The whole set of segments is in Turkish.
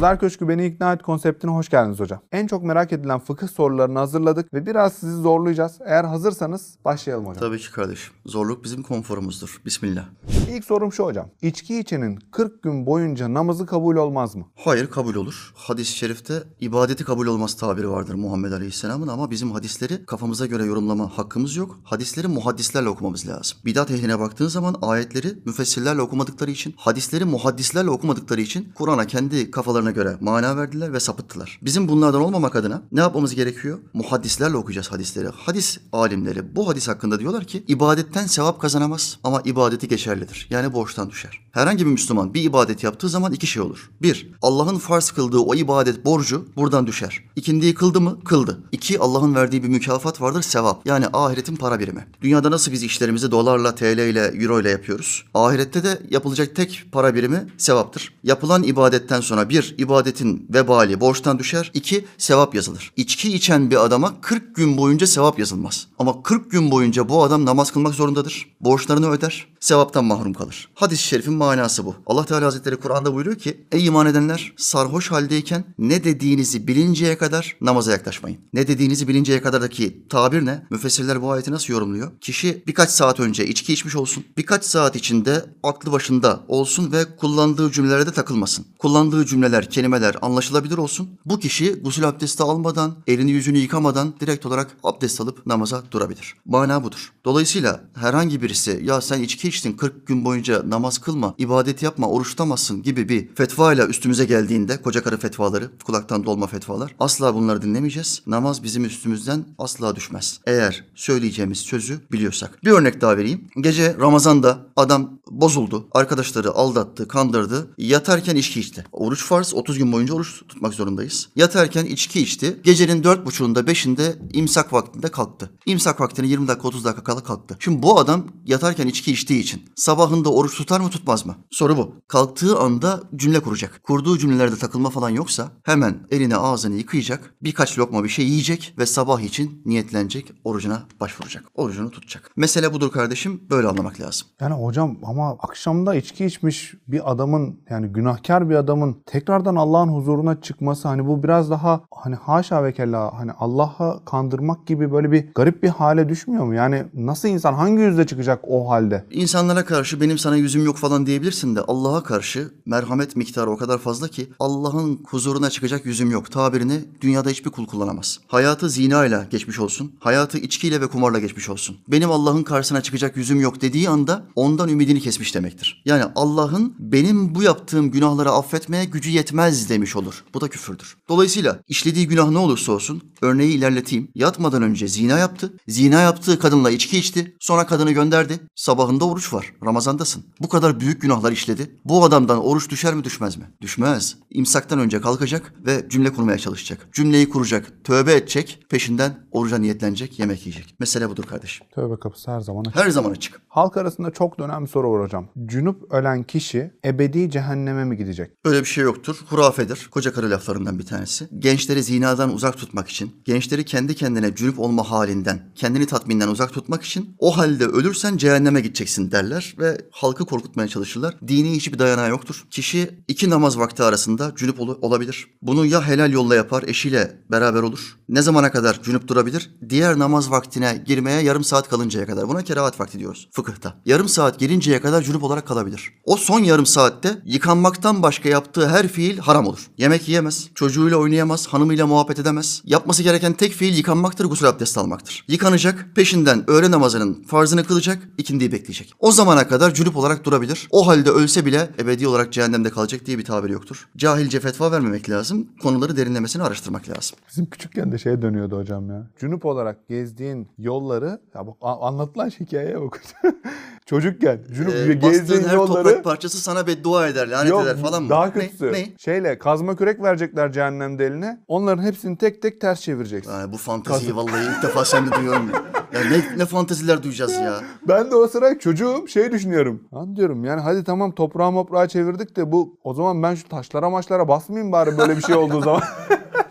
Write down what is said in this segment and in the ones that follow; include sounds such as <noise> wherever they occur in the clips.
Pazar Köşkü Beni İkna Et konseptine hoş geldiniz hocam. En çok merak edilen fıkıh sorularını hazırladık ve biraz sizi zorlayacağız. Eğer hazırsanız başlayalım hocam. Tabii ki kardeşim. Zorluk bizim konforumuzdur. Bismillah. İlk sorum şu hocam. İçki içenin 40 gün boyunca namazı kabul olmaz mı? Hayır kabul olur. Hadis-i şerifte ibadeti kabul olmaz tabiri vardır Muhammed Aleyhisselam'ın ama bizim hadisleri kafamıza göre yorumlama hakkımız yok. Hadisleri muhaddislerle okumamız lazım. Bidat ehline baktığın zaman ayetleri müfessirlerle okumadıkları için, hadisleri muhaddislerle okumadıkları için Kur'an'a kendi kafalarına göre mana verdiler ve sapıttılar. Bizim bunlardan olmamak adına ne yapmamız gerekiyor? Muhaddislerle okuyacağız hadisleri. Hadis alimleri bu hadis hakkında diyorlar ki ibadetten sevap kazanamaz ama ibadeti geçerlidir. Yani borçtan düşer. Herhangi bir Müslüman bir ibadet yaptığı zaman iki şey olur. Bir, Allah'ın farz kıldığı o ibadet borcu buradan düşer. İkindiyi kıldı mı? Kıldı. İki, Allah'ın verdiği bir mükafat vardır, sevap. Yani ahiretin para birimi. Dünyada nasıl biz işlerimizi dolarla, TL ile, euro ile yapıyoruz? Ahirette de yapılacak tek para birimi sevaptır. Yapılan ibadetten sonra bir, ibadetin vebali borçtan düşer. İki, sevap yazılır. İçki içen bir adama 40 gün boyunca sevap yazılmaz. Ama 40 gün boyunca bu adam namaz kılmak zorundadır. Borçlarını öder, sevaptan mahrum kalır. Hadis-i şerifin manası bu. Allah Teala Hazretleri Kur'an'da buyuruyor ki, ey iman edenler sarhoş haldeyken ne dediğinizi bilinceye kadar namaza yaklaşmayın. Ne dediğinizi bilinceye kadardaki tabir ne? Müfessirler bu ayeti nasıl yorumluyor? Kişi birkaç saat önce içki içmiş olsun. Birkaç saat içinde aklı başında olsun ve kullandığı cümlelere de takılmasın. Kullandığı cümleler, kelimeler anlaşılabilir olsun. Bu kişi gusül abdesti almadan, elini yüzünü yıkamadan direkt olarak abdest alıp namaza durabilir. Mana budur. Dolayısıyla herhangi birisi ya sen içki içtin 40 gün boyunca namaz kılma, ibadet yapma, oruç tutamazsın gibi bir fetva ile üstümüze geldiğinde koca karı fetvaları, kulaktan dolma fetvalar asla bunları dinlemeyeceğiz. Namaz bizim üstümüzden asla düşmez. Eğer söyleyeceğimiz sözü biliyorsak. Bir örnek daha vereyim. Gece Ramazan'da adam bozuldu. Arkadaşları aldattı, kandırdı. Yatarken içki içti. Oruç farz. 30 gün boyunca oruç tutmak zorundayız. Yatarken içki içti. Gecenin dört buçuğunda beşinde imsak vaktinde kalktı. İmsak vaktine 20 dakika 30 dakika kala kalktı. Şimdi bu adam yatarken içki içtiği için sabahında oruç tutar mı tutmaz mı? Soru bu. Kalktığı anda cümle kuracak. Kurduğu cümlelerde takılma falan yoksa hemen elini ağzını yıkayacak. Birkaç lokma bir şey yiyecek ve sabah için niyetlenecek. Orucuna başvuracak. Orucunu tutacak. Mesele budur kardeşim. Böyle anlamak lazım. Yani hocam ama akşamda içki içmiş bir adamın yani günahkar bir adamın tekrardan Allah'ın huzuruna çıkması hani bu biraz daha hani haşa ve kella hani Allah'a kandırmak gibi böyle bir garip bir hale düşmüyor mu? Yani nasıl insan hangi yüzle çıkacak o halde? İnsanlara karşı benim sana yüzüm yok falan diyebilirsin de Allah'a karşı merhamet miktarı o kadar fazla ki Allah'ın huzuruna çıkacak yüzüm yok tabirini dünyada hiçbir kul kullanamaz. Hayatı zina ile geçmiş olsun. Hayatı içkiyle ve kumarla geçmiş olsun. Benim Allah'ın karşısına çıkacak yüzüm yok dediği anda ondan ümidini kesmiş demektir. Yani Allah'ın benim bu yaptığım günahları affetmeye gücü yetmez demiş olur. Bu da küfürdür. Dolayısıyla işlediği günah ne olursa olsun örneği ilerleteyim. Yatmadan önce zina yaptı. Zina yaptığı kadınla içki içti. Sonra kadını gönderdi. Sabahında oruç var. Ramazandasın. Bu kadar büyük günahlar işledi. Bu adamdan oruç düşer mi düşmez mi? Düşmez. İmsaktan önce kalkacak ve cümle kurmaya çalışacak. Cümleyi kuracak, tövbe edecek, peşinden oruca niyetlenecek, yemek yiyecek. Mesele budur kardeşim. Tövbe kapısı her zaman açık. Her zaman açık. Halk arasında çok dönen bir soru var hocam. Cünüp ölen kişi ebedi cehenneme mi gidecek? Öyle bir şey yoktur. Hurafedir. Koca karı laflarından bir tanesi. Gençleri zinadan uzak tutmak için, gençleri kendi kendine cünüp olma halinden, kendini tatminden uzak tutmak için o halde ölürsen cehenneme gideceksin derler ve halkı korkutmaya çalışırlar. Dini hiçbir dayanağı yoktur. Kişi iki namaz vakti arasında cünüp ol- olabilir. Bunu ya helal yolla yapar, eşiyle beraber olur. Ne zamana kadar cünüp durabilir? Diğer namaz vaktine girmeye yarım saat kalıncaya kadar. Buna kerahat vakti diyoruz fıkıhta. Yarım saat girinceye kadar cünüp olarak kalabilir. O son yarım saatte yıkanmaktan başka yaptığı her fiil haram olur. Yemek yiyemez, çocuğuyla oynayamaz, hanımıyla muhabbet edemez. Yapması gereken tek fiil yıkanmaktır, gusül abdesti almaktır. Yıkanacak, peşinden öğle namazının farzını kılacak, ikindiyi bekleyecek. O zamana kadar cünüp olarak durabilir. O halde ölse bile ebedi olarak cehennemde kalacak diye bir tabir yoktur. Cahilce fetva vermemek lazım. Konuları derinlemesine araştırmak lazım. Bizim küçükken de şeye dönüyordu hocam ya. Cünüp olarak gezdiğin yolları ya bak anlatılan hikayeye bak. <laughs> Çocukken cünüp Ee, gezdiğin her yolları toprak parçası sana beddua eder, lanet Yok, eder falan mı? Daha Ne? kötüsü. Ne? Şeyle kazma kürek verecekler cehennemde eline. Onların hepsini tek tek ters çevireceksin. Yani bu fanteziyi vallahi ilk defa sende duyuyorum. Ya ne, ne fanteziler duyacağız ya. Ben de o sıra çocuğum şey düşünüyorum. Lan diyorum yani hadi tamam toprağı moprağı çevirdik de bu o zaman ben şu taşlara maçlara basmayayım bari böyle bir şey olduğu zaman. <laughs>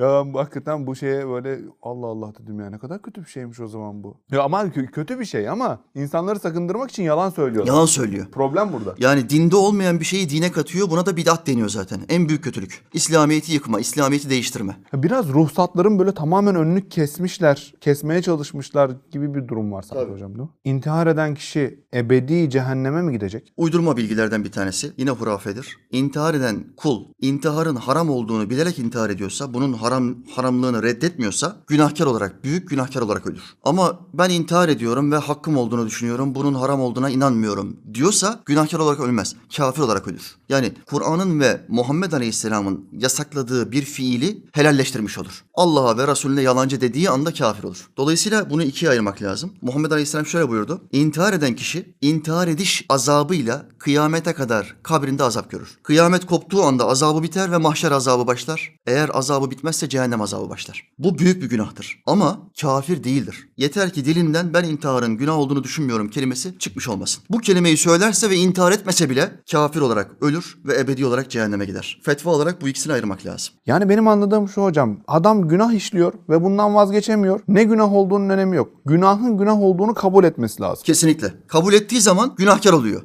Ya ben bu- hakikaten bu şeye böyle Allah Allah dedim ya ne kadar kötü bir şeymiş o zaman bu. Ya ama kö- kötü bir şey ama insanları sakındırmak için yalan söylüyorlar. Yalan söylüyor. Problem burada. Yani dinde olmayan bir şeyi dine katıyor. Buna da bid'at deniyor zaten. En büyük kötülük. İslamiyet'i yıkma, İslamiyet'i değiştirme. Ya Biraz ruhsatların böyle tamamen önünü kesmişler, kesmeye çalışmışlar gibi bir durum var sanki hocam değil mi? İntihar eden kişi ebedi cehenneme mi gidecek? Uydurma bilgilerden bir tanesi. Yine hurafedir. İntihar eden kul, intiharın haram olduğunu bilerek intihar ediyorsa, bunun haram haramlığını reddetmiyorsa, günahkar olarak, büyük günahkar olarak ölür. Ama ben intihar ediyorum ve hakkım olduğunu düşünüyorum, bunun haram olduğuna inanmıyorum diyorsa, günahkar olarak ölmez, kafir olarak ölür. Yani Kur'an'ın ve Muhammed Aleyhisselam'ın yasakladığı bir fiili helalleştirmiş olur. Allah'a ve Resulüne yalancı dediği anda kafir olur. Dolayısıyla bunu ikiye ayırmak lazım. Muhammed Aleyhisselam şöyle buyurdu. İntihar eden kişi intihar ediş azabıyla kıyamete kadar kabrinde azap görür. Kıyamet koptuğu anda azabı biter ve mahşer azabı başlar. Eğer azabı bitmezse cehennem azabı başlar. Bu büyük bir günahtır. Ama kafir değildir. Yeter ki dilinden ben intiharın günah olduğunu düşünmüyorum kelimesi çıkmış olmasın. Bu kelimeyi söylerse ve intihar etmese bile kafir olarak ölür ve ebedi olarak cehenneme gider. Fetva olarak bu ikisini ayırmak lazım. Yani benim anladığım şu hocam. Adam günah işliyor ve bundan vazgeçemiyor. Ne günah olduğunun önemi yok. Günahın günah olduğunu kabul etmesi lazım. Kesinlikle. Kabul ettiği zaman günahkar oluyor.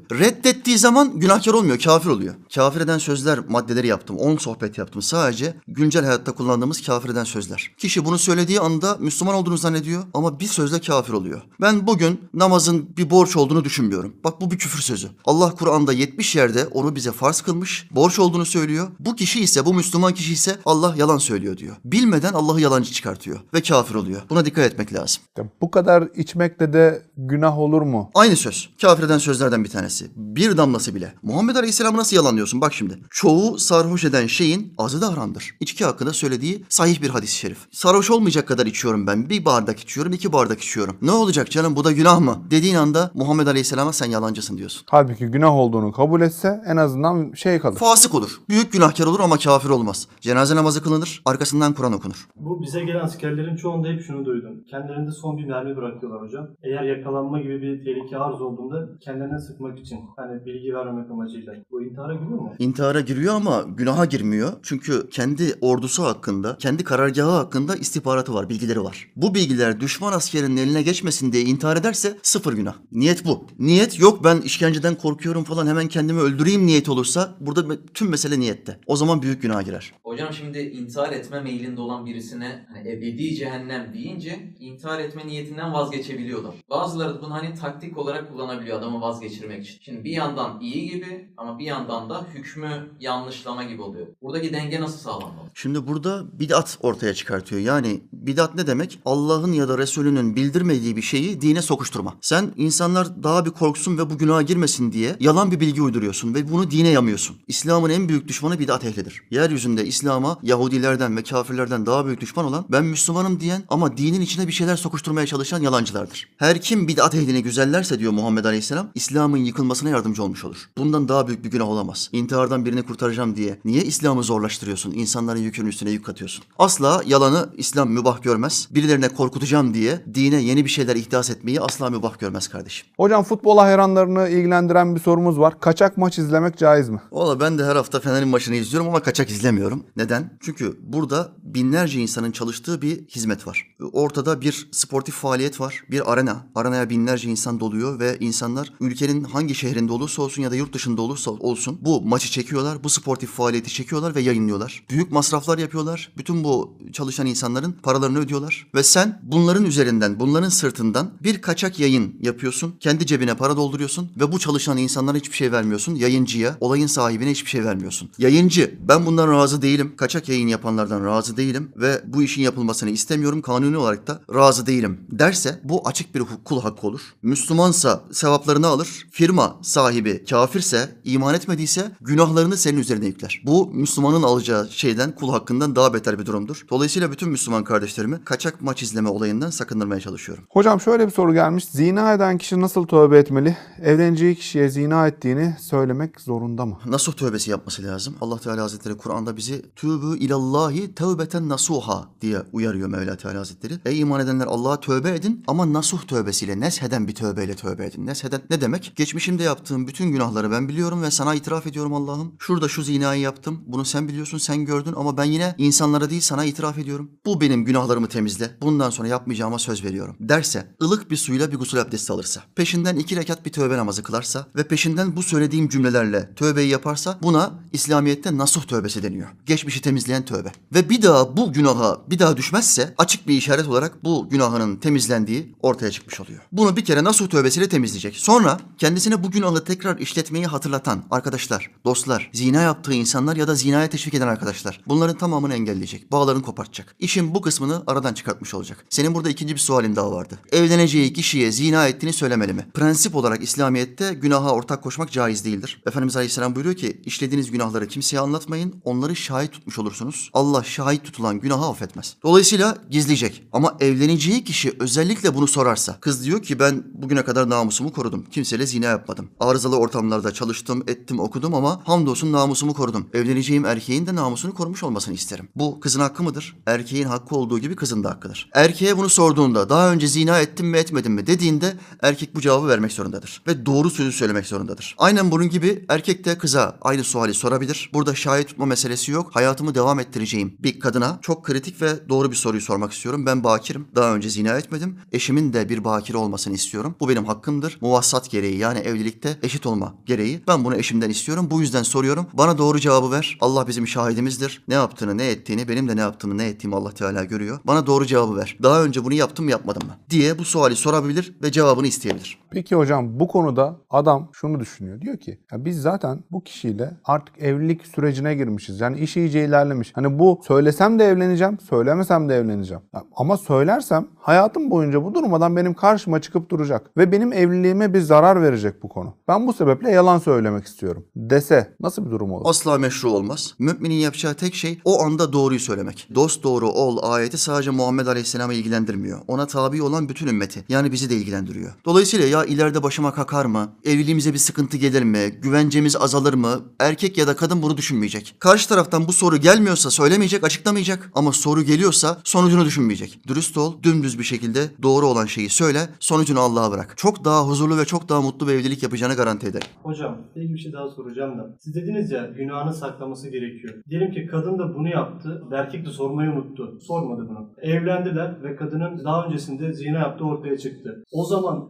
Reddettiği zaman günahkar olmuyor, kafir oluyor. Kafir eden sözler maddeleri yaptım. 10 sohbet yaptım. Sadece güncel hayatta kullandığımız kafir eden sözler. Kişi bunu söylediği anda Müslüman olduğunu zannediyor ama bir sözle kafir oluyor. Ben bugün namazın bir borç olduğunu düşünmüyorum. Bak bu bir küfür sözü. Allah Kur'an'da 70 yerde onu bize farz kılmış, borç olduğunu söylüyor. Bu kişi ise, bu Müslüman kişi ise Allah yalan söylüyor diyor. Bilmeden Allah'ı yalancı çıkartıyor ve kafir oluyor. Buna dikkat etmek lazım. Bu kadar içmekle de günah olur mu? Aynı söz. Kafir eden sözlerden bir tanesi. Bir damlası bile. Muhammed Aleyhisselam'ı nasıl yalanlıyorsun? Bak şimdi. Çoğu sarhoş eden şeyin azı da haramdır. İçki hakkında söylediği sahih bir hadis-i şerif. Sarhoş olmayacak kadar içiyorum ben. Bir bardak içiyorum, iki bardak içiyorum. Ne olacak canım bu da günah mı? Dediğin anda Muhammed Aleyhisselam'a sen yalancısın diyorsun. Halbuki günah olduğunu kabul etse en azından şey kalır. Fasık olur. Büyük günahkar olur ama kafir olmaz. Cenaze namazı kılınır, arkasından Kur'an okunur. Bu bize gelen askerlerin çoğunda hep şunu duydum. Kendilerinde son bir mermi bırakıyorlar hocam. Eğer yakalanma gibi bir tehlike arz olduğunda kendilerine sıkmak için hani bilgi vermemek amacıyla. Bu intihara giriyor mu? İntihara giriyor ama günaha girmiyor. Çünkü kendi ordusu hakkında, kendi karargahı hakkında istihbaratı var, bilgileri var. Bu bilgiler düşman askerinin eline geçmesin diye intihar ederse sıfır günah. Niyet bu. Niyet yok ben işkenceden korkuyorum falan hemen kendimi öldüreyim niyet olursa burada tüm mesele niyette. O zaman büyük günaha girer. Hocam şimdi intihar etme meylinde olan birisine hani ebedi cehennem deyince intihar etme niyetinden vazgeçebiliyorlar. Bazıları bunu hani taktik olarak kullanabiliyor adamı vazgeçirmek için. Şimdi bir yandan iyi gibi ama bir yandan da hükmü yanlışlama gibi oluyor. Buradaki denge nasıl sağlanmalı? Şimdi burada bid'at ortaya çıkartıyor. Yani bid'at ne demek? Allah'ın ya da Resulünün bildirmediği bir şeyi dine sokuşturma. Sen insanlar daha bir korksun ve bu günaha girmesin diye yalan bir bilgi uyduruyorsun ve bunu dine yamıyorsun. İslam'ın en büyük düşmanı bid'at ehlidir. Yeryüzünde İslam'a Yahudilerden ve kafirlerden daha büyük düşman olan ben Müslümanım diyen ama dinin içine bir şeyler sokuşturmaya çalışan yalancılardır. Her kim bid'at ehlini güzellerse diyor Muhammed Aleyhisselam İslam'ın yıkılmasına yardımcı olmuş olur. Bundan daha büyük bir günah olamaz. İntihardan birini kurtaracağım diye niye İslam'ı zorlaştırıyorsun? İnsanların yükünün üstüne yük katıyorsun. Asla yalanı İslam mübah görmez. Birilerine korkutacağım diye dine yeni bir şeyler ihdas etmeyi asla mübah görmez kardeşim. Hocam futbol hayranlarını ilgilendiren bir sorumuz var. Kaçak maç izlemek caiz mi? Valla ben de her hafta Fener'in maçını izliyorum ama kaçak izlemiyorum. Neden? Çünkü burada binlerce insanın çalıştığı bir hizmet var. Ortada bir sportif faaliyet var. Bir arena. Arenaya binlerce insan doluyor ve insanlar ülkenin hangi şehrinde olursa olsun ya da yurt dışında olursa olsun bu maçı çekiyorlar. Bu sportif faaliyeti çekiyorlar ve yayınlıyorlar. Büyük masraflar yapıyorlar. Bütün bu çalışan insanların paralarını ödüyorlar. Ve sen bunların üzerinden, bunların sırtından bir kaçak yayın yapıyorsun. Kendi cebine para dolduruyorsun ve bu çalışan insanlara hiçbir şey vermiyorsun. Yayıncıya, olayın sahibine hiçbir şey vermiyorsun. Yayıncı, ben bundan razı değilim. Kaçak yayın yapanlardan razı değilim ve bu işin yapılmasını istemiyorum. Kanuni olarak da razı değilim derse bu açık bir kul hakkı olur. Müslümansa sevaplarını alır. Firma sahibi kafirse, iman etmediyse günahlarını senin üzerine yükler. Bu Müslümanın alacağı şeyden, kul hakkından daha beter bir durumdur. Dolayısıyla bütün Müslüman kardeşlerimi kaçak maç izleme olayından sakındırmaya çalışıyorum. Hocam şöyle bir soru gelmiş. Zina eden kişi nasıl tövbe etmeli? Evleneceği kişiye zina ettiğini söylemek zorunda mı? Nasuh tövbesi yapması lazım. Allah Teala Hazretleri Kur'an'da bizi tübü ilallahi tevbeten nasuha diye uyarıyor Mevla Teala. Hazretleri. Ey iman edenler Allah'a tövbe edin ama nasuh tövbesiyle, nesheden bir tövbeyle tövbe edin. Nesheden ne demek? Geçmişimde yaptığım bütün günahları ben biliyorum ve sana itiraf ediyorum Allah'ım. Şurada şu zinayı yaptım. Bunu sen biliyorsun, sen gördün ama ben yine insanlara değil sana itiraf ediyorum. Bu benim günahlarımı temizle. Bundan sonra yapmayacağıma söz veriyorum. Derse, ılık bir suyla bir gusül abdesti alırsa, peşinden iki rekat bir tövbe namazı kılarsa ve peşinden bu söylediğim cümlelerle tövbeyi yaparsa buna İslamiyet'te nasuh tövbesi deniyor. Geçmişi temizleyen tövbe. Ve bir daha bu günaha bir daha düşmezse açık bir işaret olarak bu günahının temizlendiği ortaya çıkmış oluyor. Bunu bir kere nasuh tövbesiyle temizleyecek. Sonra kendisine bu günahı tekrar işletmeyi hatırlatan arkadaşlar, dostlar, zina yaptığı insanlar ya da zinaya teşvik eden arkadaşlar. Bunların tamamını engelleyecek. Bağlarını kopartacak. İşin bu kısmını aradan çıkartmış olacak. Senin burada ikinci bir sualin daha vardı. Evleneceği kişiye zina ettiğini söylemeli mi? Prensip olarak İslamiyet'te günaha ortak koşmak caiz değildir. Efendimiz Aleyhisselam buyuruyor ki işlediğiniz günahları kimseye anlatmayın. Onları şahit tutmuş olursunuz. Allah şahit tutulan günahı affetmez. Dolayısıyla gizleyecek. Ama evleneceği kişi özellikle bunu sorarsa. Kız diyor ki ben bugüne kadar namusumu korudum. Kimseyle zina yapmadım. Arızalı ortamlarda çalıştım, ettim, okudum ama hamdolsun namusumu korudum. Evleneceğim erkeğin de namusunu korumuş olmasını isterim. Bu kızın hakkı mıdır? Erkeğin hakkı olduğu gibi kızın da hakkıdır. Erkeğe bunu sorduğunda daha önce zina ettim mi etmedim mi dediğinde erkek bu cevabı vermek zorundadır. Ve doğru sözü söylemek zorundadır. Aynen bunun gibi erkek de kıza aynı suali sorabilir. Burada şahit tutma meselesi yok. Hayatımı devam ettireceğim bir kadına çok kritik ve doğru bir soruyu sormak istiyorum. Ben bakirim. Daha önce zina etmedim. Eşimin de bir bakire olmasını istiyorum. Bu benim hakkımdır. Muvassat gereği yani evlilikte eşit olma gereği. Ben bunu eşimden istiyorum. Bu yüzden soruyorum. Bana doğru cevabı ver. Allah bizim şahidimizdir. Ne yaptığını, ne ettiğini, benim de ne yaptığımı, ne ettiğimi Allah Teala görüyor. Bana doğru cevabı ver. Daha önce bunu yaptım mı yapmadım mı? diye bu suali sorabilir ve cevabını isteyebilir. Peki hocam bu konuda adam şunu düşünüyor. Diyor ki ya biz zaten bu kişiyle artık evlilik sürecine girmişiz. Yani iş iyice ilerlemiş. Hani bu söylesem de evleneceğim, söylemesem de evleneceğim. Ya ama söylersem hayatım boyunca bu durmadan benim karşıma çıkıp duracak. Ve benim evliliğime bir zarar verecek bu konu. Ben bu sebeple yalan söylemek istiyorum. Dese nasıl bir durum olur? Asla meşru olmaz. Müminin yapacağı tek şey o anda doğruyu söylemek. Dost doğru ol ayeti sadece Muhammed Aleyhisselam'ı ilgilendirmiyor. Ona tabi olan bütün ümmeti. Yani bizi de ilgilendiriyor. Dolayısıyla ya ileride başıma kakar mı? Evliliğimize bir sıkıntı gelir mi? Güvencemiz azalır mı? Erkek ya da kadın bunu düşünmeyecek. Karşı taraftan bu soru gelmiyorsa söylemeyecek, açıklamayacak. Ama soru geliyorsa sonucunu düşünmeyecek. Dürüst ol, dümdüz bir şekilde doğru olan şeyi söyle, sonucunu Allah'a bırak. Çok daha huzurlu ve çok daha mutlu bir evlilik yapacağını garanti ederim. Hocam bir şey daha soracağım da. Siz dediniz ya günahını saklaması gerekiyor. Diyelim ki kadın da bunu yaptı. Erkek de sormayı unuttu. Sormadı bunu. Evlendiler ve kadının daha öncesinde zina yaptığı ortaya çıktı. O zaman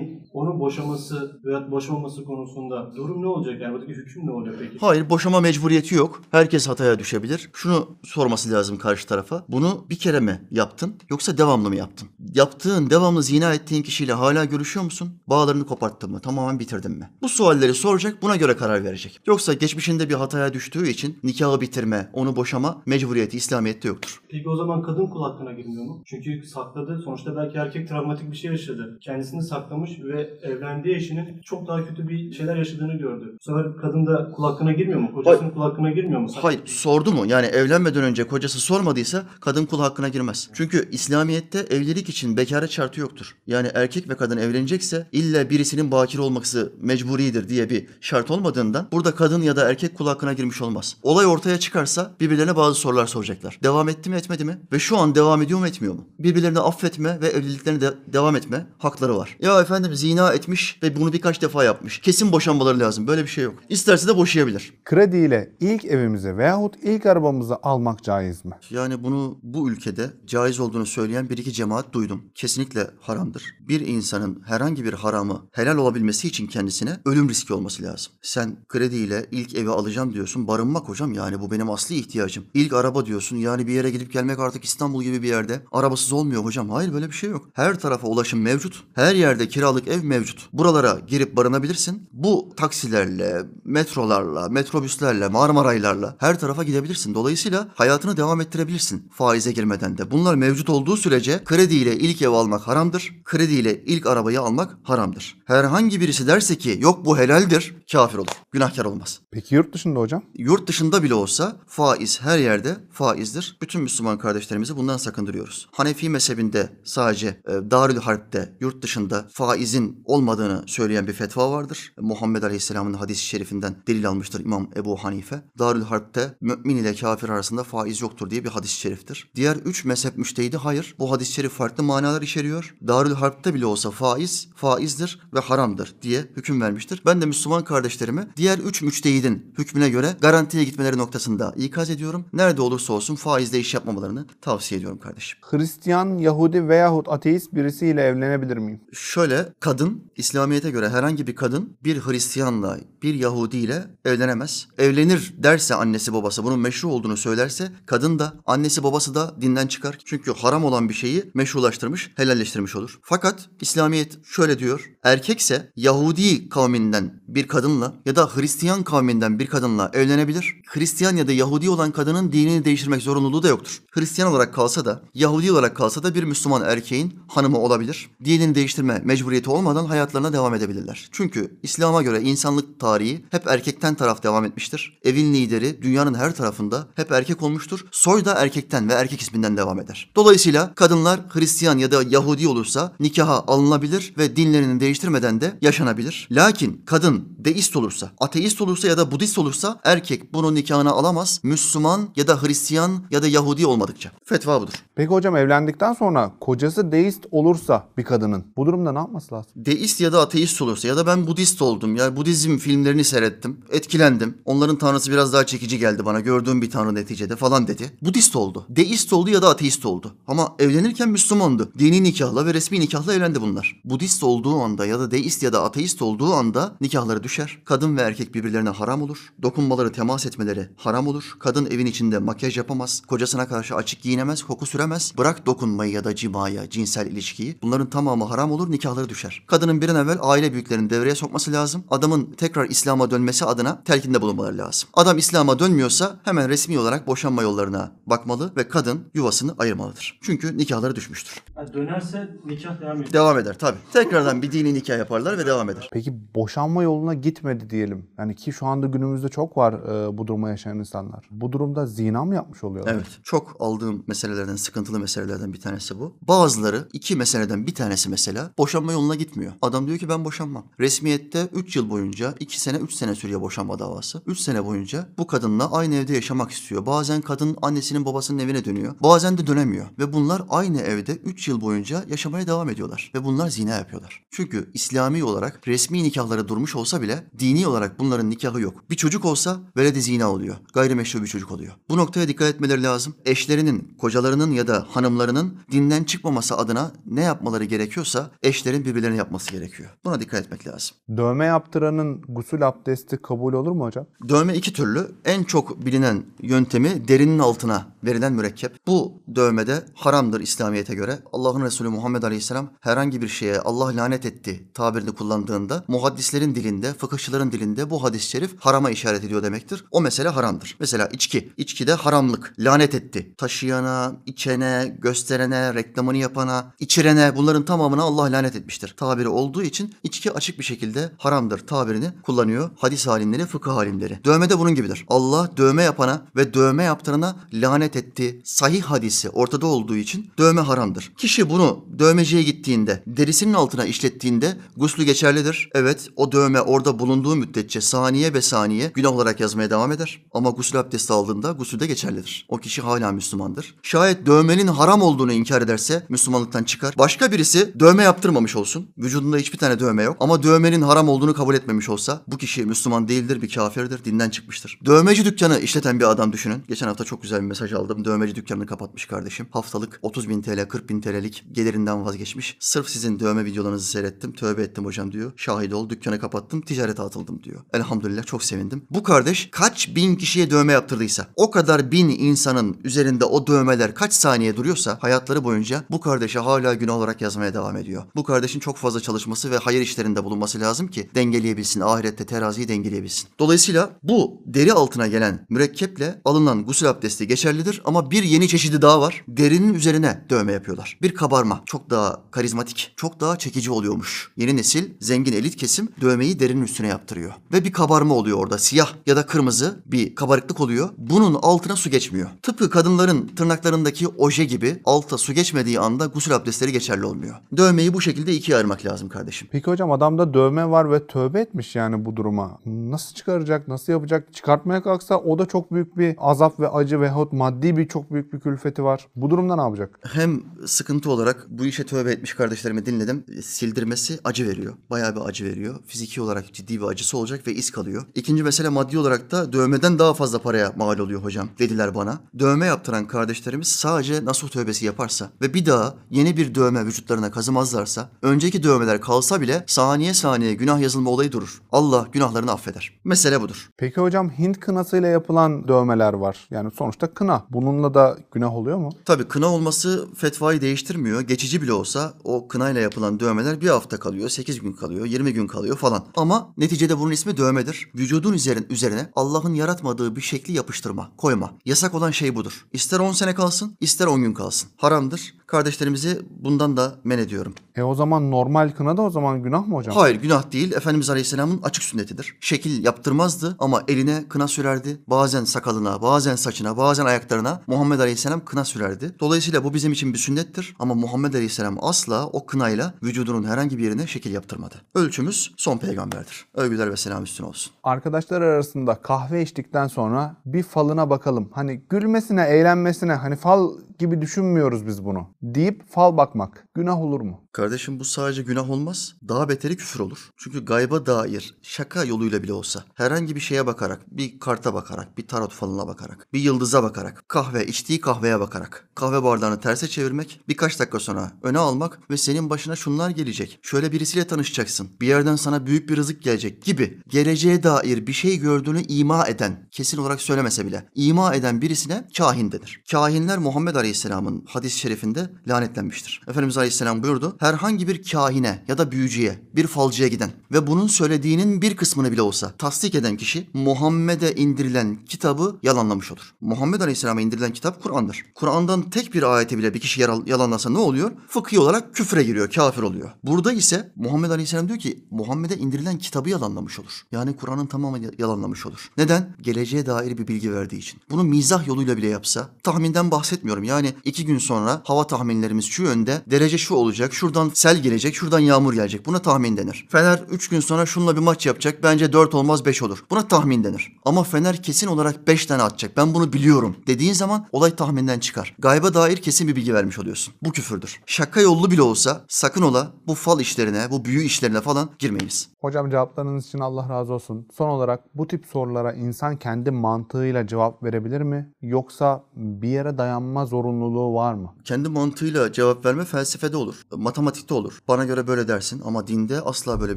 erkeğin onu boşaması veya boşamaması konusunda durum ne olacak? Yani buradaki hüküm ne olacak peki? Hayır boşama mecburiyeti yok. Herkes hataya düşebilir. Şunu sorması lazım karşı tarafa. Bunu bir kere mi yaptın yoksa devamlı mı yaptın? Yaptığın, devamlı zina ettiğin kişiyle hala görüşüyor musun? Bağlarını koparttın mı? Tamamen bitirdin mi? Bu sualleri soracak, buna göre karar verecek. Yoksa geçmişinde bir hataya düştüğü için nikahı bitirme, onu boşama mecburiyeti İslamiyet'te yoktur. Peki o zaman kadın kul hakkına girmiyor mu? Çünkü sakladı. Sonuçta belki erkek travmatik bir şey yaşadı. Kendisini saklamış ve evlendiği eşinin çok daha kötü bir şeyler yaşadığını gördü. Bu sefer kadın da kul hakkına girmiyor mu? Kocasının kul hakkına girmiyor mu? Hayır sordu mu? Yani evlenmeden önce kocası sormadıysa kadın kul hakkına girmez. Çünkü İslamiyet'te evlilik için bekaret şartı yoktur. Yani erkek ve kadın evlenecekse illa birisinin bakir olması mecburidir diye bir şart olmadığından burada kadın ya da erkek kul hakkına girmiş olmaz. Olay ortaya çıkarsa birbirlerine bazı sorular soracaklar. Devam etti mi etmedi mi? Ve şu an devam ediyor mu etmiyor mu? Birbirlerini affetme ve evliliklerine de devam etme hakları var. Ya efendim zina etmiş ve bunu birkaç defa yapmış. Kesin boşanmaları lazım. Böyle bir şey yok. İsterse de boşayabilir. Krediyle ilk evimizi veyahut ilk arabamızı almak caiz mi? Yani bunu bu ülkede caiz olduğunu söyleyen bir iki cemaat duydum. Kesinlikle haramdır. Bir insanın herhangi bir haramı helal olabilmesi için kendisine ölüm riski olması lazım. Sen krediyle ilk evi alacağım diyorsun. Barınmak hocam yani bu benim asli ihtiyacım. İlk araba diyorsun yani bir yere gidip gelmek artık İstanbul gibi bir yerde arabasız olmuyor hocam. Hayır böyle bir şey yok. Her tarafa ulaşım mevcut. Her yerde kiralık ev mevcut. Buralara girip barınabilirsin. Bu taksilerle, metrolarla, metrobüslerle, Marmaraylarla her tarafa gidebilirsin. Dolayısıyla hayatını devam ettirebilirsin faize girmeden de. Bunlar mevcut olduğu sürece krediyle ilk ev almak haramdır. Krediyle ilk arabayı almak haramdır. Herhangi birisi derse ki yok bu helaldir, kafir olur. Günahkar olmaz. Peki yurt dışında hocam? Yurt dışında bile olsa faiz her yerde faizdir. Bütün Müslüman kardeşlerimizi bundan sakındırıyoruz. Hanefi mezhebinde sadece e, Darül Harp'te yurt dışında faizin olmadığını söyleyen bir fetva vardır. Muhammed Aleyhisselam'ın hadisi şerifinden delil almıştır İmam Ebu Hanife. Darül Harp'te mümin ile kafir arasında faiz yoktur diye bir hadis-i şeriftir. Diğer üç mezhep müçtehidi hayır bu hadis-i şerif farklı manalar içeriyor. Darül Harp'ta bile olsa faiz faizdir ve haramdır diye hüküm vermiştir. Ben de Müslüman kardeşlerimi diğer üç müçtehidin hükmüne göre garantiye gitmeleri noktasında ikaz ediyorum. Nerede olursa olsun faizde iş yapmamalarını tavsiye ediyorum kardeşim. Hristiyan, Yahudi veyahut ateist birisiyle evlenebilir miyim? Şöyle kadın İslamiyet'e göre herhangi bir kadın bir Hristiyanla bir Yahudi ile evlenemez. Evlenir derse annesi babası bunun meşru olduğunu söylerse kadın da annesi babası da dinden çıkar. Çünkü haram olan bir şeyi meşrulaştırmış, helalleştirmiş olur. Fakat İslamiyet şöyle diyor. Erkekse Yahudi kavminden bir kadınla ya da Hristiyan kavminden bir kadınla evlenebilir. Hristiyan ya da Yahudi olan kadının dinini değiştirmek zorunluluğu da yoktur. Hristiyan olarak kalsa da Yahudi olarak kalsa da bir Müslüman erkeğin hanımı olabilir. Dinini değiştirme mecburiyeti olmadan hayatlarına devam edebilirler. Çünkü İslam'a göre insanlık tarihi hep erkekten taraf devam etmiştir. Evin lideri dünyanın her tarafında hep erkek olmuştur. Soy da erkekten ve erkek isminden devam eder. Dolayısıyla kadınlar Hristiyan ya da Yahudi olursa nikaha alınabilir ve dinlerini değiştirmeden de yaşanabilir. Lakin kadın deist olursa, ateist olursa ya da Budist olursa erkek bunu nikahına alamaz. Müslüman ya da Hristiyan ya da Yahudi olmadıkça. Fetva budur. Peki hocam evlendikten sonra kocası deist olursa bir kadının bu durumda ne yapması lazım? deist ya da ateist olursa ya da ben Budist oldum ya Budizm filmlerini seyrettim, etkilendim. Onların tanrısı biraz daha çekici geldi bana gördüğüm bir tanrı neticede falan dedi. Budist oldu. Deist oldu ya da ateist oldu. Ama evlenirken Müslümandı. Dini nikahla ve resmi nikahla evlendi bunlar. Budist olduğu anda ya da deist ya da ateist olduğu anda nikahları düşer. Kadın ve erkek birbirlerine haram olur. Dokunmaları, temas etmeleri haram olur. Kadın evin içinde makyaj yapamaz. Kocasına karşı açık giyinemez, koku süremez. Bırak dokunmayı ya da cimaya, cinsel ilişkiyi. Bunların tamamı haram olur, nikahları düşer. Kadının bir an evvel aile büyüklerinin devreye sokması lazım. Adamın tekrar İslam'a dönmesi adına telkinde bulunmaları lazım. Adam İslam'a dönmüyorsa hemen resmi olarak boşanma yollarına bakmalı ve kadın yuvasını ayırmalıdır. Çünkü nikahları düşmüştür. Ha, dönerse nikah devam ediyor. Devam eder tabii. Tekrardan bir dini nikah yaparlar ve devam eder. Peki boşanma yoluna gitmedi diyelim. Yani ki şu anda günümüzde çok var e, bu duruma yaşayan insanlar. Bu durumda zina mı yapmış oluyorlar? Evet. Çok aldığım meselelerden, sıkıntılı meselelerden bir tanesi bu. Bazıları iki meseleden bir tanesi mesela boşanma yoluna gitmiyor. Adam diyor ki ben boşanmam. Resmiyette 3 yıl boyunca 2 sene 3 sene sürüyor boşanma davası. 3 sene boyunca bu kadınla aynı evde yaşamak istiyor. Bazen kadın annesinin babasının evine dönüyor. Bazen de dönemiyor. Ve bunlar aynı evde 3 yıl boyunca yaşamaya devam ediyorlar. Ve bunlar zina yapıyorlar. Çünkü İslami olarak resmi nikahları durmuş olsa bile dini olarak bunların nikahı yok. Bir çocuk olsa veledi zina oluyor. Gayrimeşru bir çocuk oluyor. Bu noktaya dikkat etmeleri lazım. Eşlerinin, kocalarının ya da hanımlarının dinden çıkmaması adına ne yapmaları gerekiyorsa eşlerin birbirlerine yapması gerekiyor. Buna dikkat etmek lazım. Dövme yaptıranın gusül abdesti kabul olur mu hocam? Dövme iki türlü. En çok bilinen yöntemi derinin altına verilen mürekkep. Bu dövmede haramdır İslamiyet'e göre. Allah'ın Resulü Muhammed Aleyhisselam herhangi bir şeye Allah lanet etti tabirini kullandığında muhaddislerin dilinde, fıkıhçıların dilinde bu hadis-i şerif harama işaret ediyor demektir. O mesele haramdır. Mesela içki. İçkide haramlık. Lanet etti. Taşıyana, içene, gösterene, reklamını yapana, içirene bunların tamamına Allah lanet etmiştir. Tabiri olduğu için içki açık bir şekilde haramdır tabirini kullanıyor hadis alimleri, fıkıh alimleri. Dövme de bunun gibidir. Allah dövme yapana ve dövme yaptırana lanet etti. Sahih hadisi ortada olduğu için dövme haramdır. Kişi bunu dövmeciye gittiğinde, derisinin altına işlettiğinde guslü geçerlidir. Evet o dövme orada bulunduğu müddetçe saniye ve saniye günah olarak yazmaya devam eder. Ama gusül abdesti aldığında gusül de geçerlidir. O kişi hala Müslümandır. Şayet dövmenin haram olduğunu inkar ederse Müslümanlıktan çıkar. Başka birisi dövme yaptırmamış olsun. Vücudunda hiçbir tane dövme yok. Ama dövmenin haram olduğunu kabul etmemiş olsa bu kişi Müslüman değildir, bir kafirdir, dinden çıkmıştır. Dövmeci dükkanı işleten bir adam düşünün. Geçen hafta çok güzel bir mesaj aldım. Dövmeci dükkanını kapatmış kardeşim. Haftalık 30 bin TL, 40 bin TL'lik gelirinden vazgeçmiş. Sırf sizin dövme videolarınızı seyrettim. Tövbe ettim hocam diyor. Şahit ol, dükkanı kapattım, ticarete atıldım diyor. Elhamdülillah çok sevindim. Bu kardeş kaç bin kişiye dövme yaptırdıysa, o kadar bin insanın üzerinde o dövmeler kaç saniye duruyorsa hayatları boyunca bu kardeşe hala günah olarak yazmaya devam ediyor. Bu kardeşin çok fazla çalışması ve hayır işlerinde bulunması lazım ki dengeleyebilsin. Ahirette teraziyi dengeleyebilsin. Dolayısıyla bu deri altına gelen mürekkeple alınan gusül abdesti geçerlidir ama bir yeni çeşidi daha var. Derinin üzerine dövme yapıyorlar. Bir kabarma. Çok daha karizmatik, çok daha çekici oluyormuş. Yeni nesil, zengin elit kesim dövmeyi derinin üstüne yaptırıyor. Ve bir kabarma oluyor orada. Siyah ya da kırmızı bir kabarıklık oluyor. Bunun altına su geçmiyor. Tıpkı kadınların tırnaklarındaki oje gibi alta su geçmediği anda gusül abdestleri geçerli olmuyor. Dövmeyi bu şekilde ikiye ayırmak lazım kardeşim. Peki hocam adamda dövme var ve tövbe etmiş yani bu duruma. Nasıl çıkaracak, nasıl yapacak? Çıkartmaya kalksa o da çok büyük bir azap ve acı veyahut maddi bir çok büyük bir külfeti var. Bu durumda ne yapacak? Hem sıkıntı olarak bu işe tövbe etmiş kardeşlerimi dinledim. Sildirmesi acı veriyor. Bayağı bir acı veriyor. Fiziki olarak ciddi bir acısı olacak ve iz kalıyor. İkinci mesele maddi olarak da dövmeden daha fazla paraya mal oluyor hocam dediler bana. Dövme yaptıran kardeşlerimiz sadece nasuh tövbesi yaparsa ve bir daha yeni bir dövme vücutlarına kazımazlarsa önceki dövmeler kalsa bile saniye saniye günah yazılma olayı durur. Allah günahlarını affeder. Mesele budur. Peki hocam Hint kınasıyla yapılan dövmeler var. Yani sonuçta kına. Bununla da günah oluyor mu? Tabii kına olması fetvayı değiştirmiyor. Geçici bile olsa o kınayla yapılan dövmeler bir hafta kalıyor, 8 gün kalıyor, 20 gün kalıyor falan. Ama neticede bunun ismi dövmedir. Vücudun üzerin, üzerine Allah'ın yaratmadığı bir şekli yapıştırma, koyma. Yasak olan şey budur. İster 10 sene kalsın, ister 10 gün kalsın. Haramdır. Kardeşlerimizi bundan da men ediyorum. E o zaman normal kına da o zaman günah mı hocam? Hayır günah değil. Efendimiz Aleyhisselam'ın açık sünnetidir. Şekil yaptırmazdı ama eline kına sürerdi. Bazen sakalına, bazen saçına, bazen ayaklarına Muhammed Aleyhisselam kına sürerdi. Dolayısıyla bu bizim için bir sünnettir. Ama Muhammed Aleyhisselam asla o kınayla vücudunun herhangi bir yerine şekil yaptırmadı. Ölçümüz son peygamberdir. Övgüler ve selam üstüne olsun. Arkadaşlar arasında kahve içtikten sonra bir falına bakalım. Hani gülmesine, eğlenmesine hani fal gibi düşünmüyoruz biz bunu deyip fal bakmak günah olur mu? Kardeşim bu sadece günah olmaz. Daha beteri küfür olur. Çünkü gayba dair şaka yoluyla bile olsa herhangi bir şeye bakarak, bir karta bakarak, bir tarot falına bakarak, bir yıldıza bakarak, kahve, içtiği kahveye bakarak, kahve bardağını terse çevirmek, birkaç dakika sonra öne almak ve senin başına şunlar gelecek. Şöyle birisiyle tanışacaksın. Bir yerden sana büyük bir rızık gelecek gibi geleceğe dair bir şey gördüğünü ima eden, kesin olarak söylemese bile, ima eden birisine kahin denir. Kahinler Muhammed Aleyhisselam'ın hadis-i şerifinde lanetlenmiştir. Efendimiz Aleyhisselam buyurdu. Herhangi bir kahine ya da büyücüye, bir falcıya giden ve bunun söylediğinin bir kısmını bile olsa tasdik eden kişi Muhammed'e indirilen kitabı yalanlamış olur. Muhammed Aleyhisselam'a indirilen kitap Kur'an'dır. Kur'an'dan tek bir ayeti bile bir kişi yalanlasa ne oluyor? Fıkhi olarak küfre giriyor, kafir oluyor. Burada ise Muhammed Aleyhisselam diyor ki Muhammed'e indirilen kitabı yalanlamış olur. Yani Kur'an'ın tamamı ya- yalanlamış olur. Neden? Geleceğe dair bir bilgi verdiği için. Bunu mizah yoluyla bile yapsa, tahminden bahsetmiyorum. Yani iki gün sonra hava tahminlerimiz şu yönde, derece şu olacak, şuradan sel gelecek, şuradan yağmur gelecek. Buna tahmin denir. Fener 3 gün sonra şununla bir maç yapacak, bence 4 olmaz 5 olur. Buna tahmin denir. Ama Fener kesin olarak 5 tane atacak, ben bunu biliyorum dediğin zaman olay tahminden çıkar. Gayba dair kesin bir bilgi vermiş oluyorsun. Bu küfürdür. Şaka yollu bile olsa sakın ola bu fal işlerine, bu büyü işlerine falan girmeyiniz. Hocam cevaplarınız için Allah razı olsun. Son olarak bu tip sorulara insan kendi mantığıyla cevap verebilir mi? Yoksa bir yere dayanma zorunluluğu var mı? Kendi mantığıyla cevap verme felsefede olur, matematikte olur. Bana göre böyle dersin ama dinde asla böyle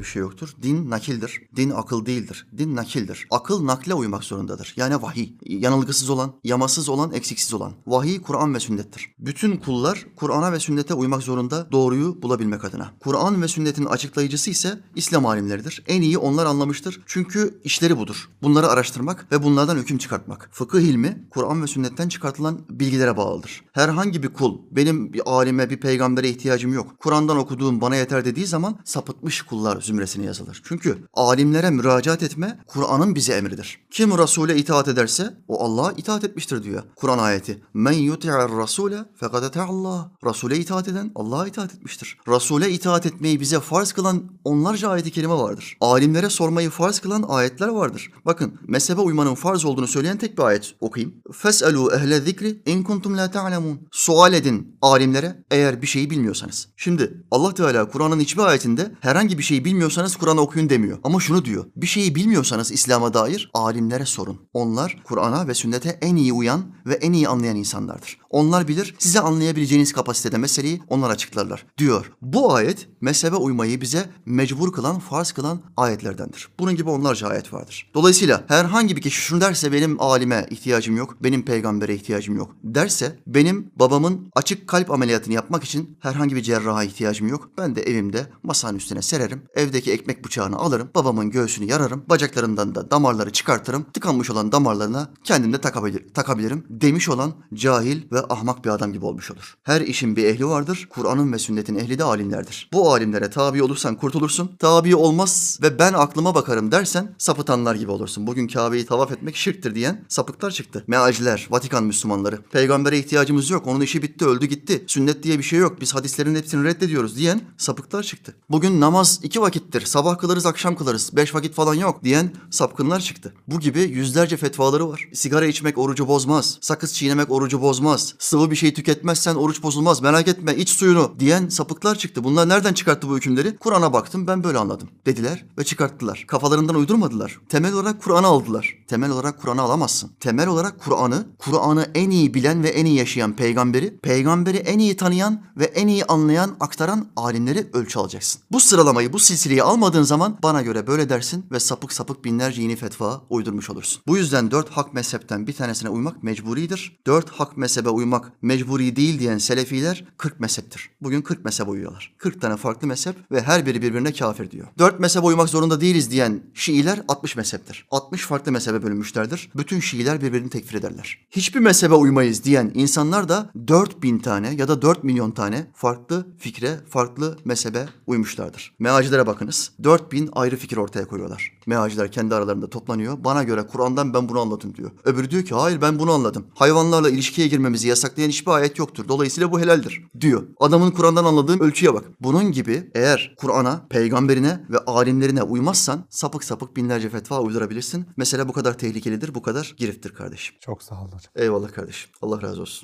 bir şey yoktur. Din nakildir. Din akıl değildir. Din nakildir. Akıl nakle uymak zorundadır. Yani vahiy. Yanılgısız olan, yamasız olan, eksiksiz olan. Vahiy Kur'an ve sünnettir. Bütün kullar Kur'an'a ve sünnete uymak zorunda doğruyu bulabilmek adına. Kur'an ve sünnetin açıklayıcısı ise İslam alimleridir. En iyi onlar anlamıştır. Çünkü işleri budur. Bunları araştırmak ve bunlardan hüküm çıkartmak. Fıkıh ilmi Kur'an ve sünnetten çıkartılan bilgilere bağlıdır. Herhangi bir kul benim bir alime, bir peygambere ihtiyacım yok. Kur'an'dan okuduğum bana yeter dediği zaman sapıtmış kullar zümresine yazılır. Çünkü alimlere müracaat etme Kur'an'ın bize emridir. Kim Resul'e itaat ederse o Allah'a itaat etmiştir diyor Kur'an ayeti. Men yuti'ar rasule fekad Allah. Resul'e itaat eden Allah'a itaat etmiştir. Resul'e itaat etmeyi bize farz kılan onlarca ayeti kerime vardır. Alimlere sormayı farz kılan ayetler vardır. Bakın mezhebe uymanın farz olduğunu söyleyen tek bir ayet okuyayım. Fes'elu ehle zikri in kuntum la ta'lemun. Sual edin alimlere eğer bir şeyi bilmiyorsanız. Şimdi Allah Teala Kur'an'ın hiçbir ayetinde herhangi bir şeyi bilmiyorsanız Kur'an'ı okuyun demiyor. Ama şunu diyor. Bir şeyi bilmiyorsanız İslam'a dair alimlere sorun. Onlar Kur'an'a ve sünnete en iyi uyan ve en iyi anlayan insanlardır. Onlar bilir size anlayabileceğiniz kapasitede meseleyi onlar açıklarlar diyor. Bu ayet mezhebe uymayı bize mecbur kılan, farz kılan ayetlerdendir. Bunun gibi onlarca ayet vardır. Dolayısıyla herhangi bir kişi şunu derse benim alime ihtiyacım yok, benim peygambere ihtiyacım yok derse benim babamın açık kalp ameliyatını yapmak için herhangi bir cerraha ihtiyacım yok. Ben de evimde masanın üstüne sererim. Evdeki ekmek bıçağını alırım. Babamın göğsünü yararım. Bacaklarından da damarları çıkartırım. Tıkanmış olan damarlarına kendim de takabilir, takabilirim demiş olan cahil ve ahmak bir adam gibi olmuş olur. Her işin bir ehli vardır. Kur'an'ın ve sünnetin ehli de alimlerdir. Bu alimlere tabi olursan kurtulursun olursun. Tabi olmaz ve ben aklıma bakarım dersen sapıtanlar gibi olursun. Bugün Kabe'yi tavaf etmek şirktir diyen sapıklar çıktı. Mealciler, Vatikan Müslümanları. Peygambere ihtiyacımız yok. Onun işi bitti, öldü gitti. Sünnet diye bir şey yok. Biz hadislerin hepsini reddediyoruz diyen sapıklar çıktı. Bugün namaz iki vakittir. Sabah kılarız, akşam kılarız. Beş vakit falan yok diyen sapkınlar çıktı. Bu gibi yüzlerce fetvaları var. Sigara içmek orucu bozmaz. Sakız çiğnemek orucu bozmaz. Sıvı bir şey tüketmezsen oruç bozulmaz. Merak etme iç suyunu diyen sapıklar çıktı. Bunlar nereden çıkarttı bu hükümleri? Kur'an'a baktım ben böyle anladım dediler ve çıkarttılar. Kafalarından uydurmadılar. Temel olarak Kur'an'ı aldılar. Temel olarak Kur'an'ı alamazsın. Temel olarak Kur'an'ı, Kur'an'ı en iyi bilen ve en iyi yaşayan peygamberi, peygamberi en iyi tanıyan ve en iyi anlayan, aktaran alimleri ölçü alacaksın. Bu sıralamayı, bu silsileyi almadığın zaman bana göre böyle dersin ve sapık sapık binlerce yeni fetva uydurmuş olursun. Bu yüzden dört hak mezhepten bir tanesine uymak mecburidir. Dört hak mezhebe uymak mecburi değil diyen selefiler 40 mezheptir. Bugün 40 mezhebe uyuyorlar. 40 tane farklı mezhep ve her biri birbirine kafir diyor. Dört mezhebe uymak zorunda değiliz diyen Şiiler 60 mezheptir. 60 farklı mezhebe bölünmüşlerdir. Bütün Şiiler birbirini tekfir ederler. Hiçbir mezhebe uymayız diyen insanlar da 4000 tane ya da 4 milyon tane farklı fikre, farklı mezhebe uymuşlardır. Meacilere bakınız. 4000 ayrı fikir ortaya koyuyorlar. Meaciler kendi aralarında toplanıyor. Bana göre Kur'an'dan ben bunu anladım diyor. Öbürü diyor ki hayır ben bunu anladım. Hayvanlarla ilişkiye girmemizi yasaklayan hiçbir ayet yoktur. Dolayısıyla bu helaldir diyor. Adamın Kur'an'dan anladığım ölçüye bak. Bunun gibi eğer Kur'an'a, peygamberine ve alimlerine uymazsan sapık sapık binlerce fetva uydurabilirsin. Mesele bu kadar tehlikelidir, bu kadar girifttir kardeşim. Çok sağ olun. Eyvallah kardeşim. Allah razı olsun.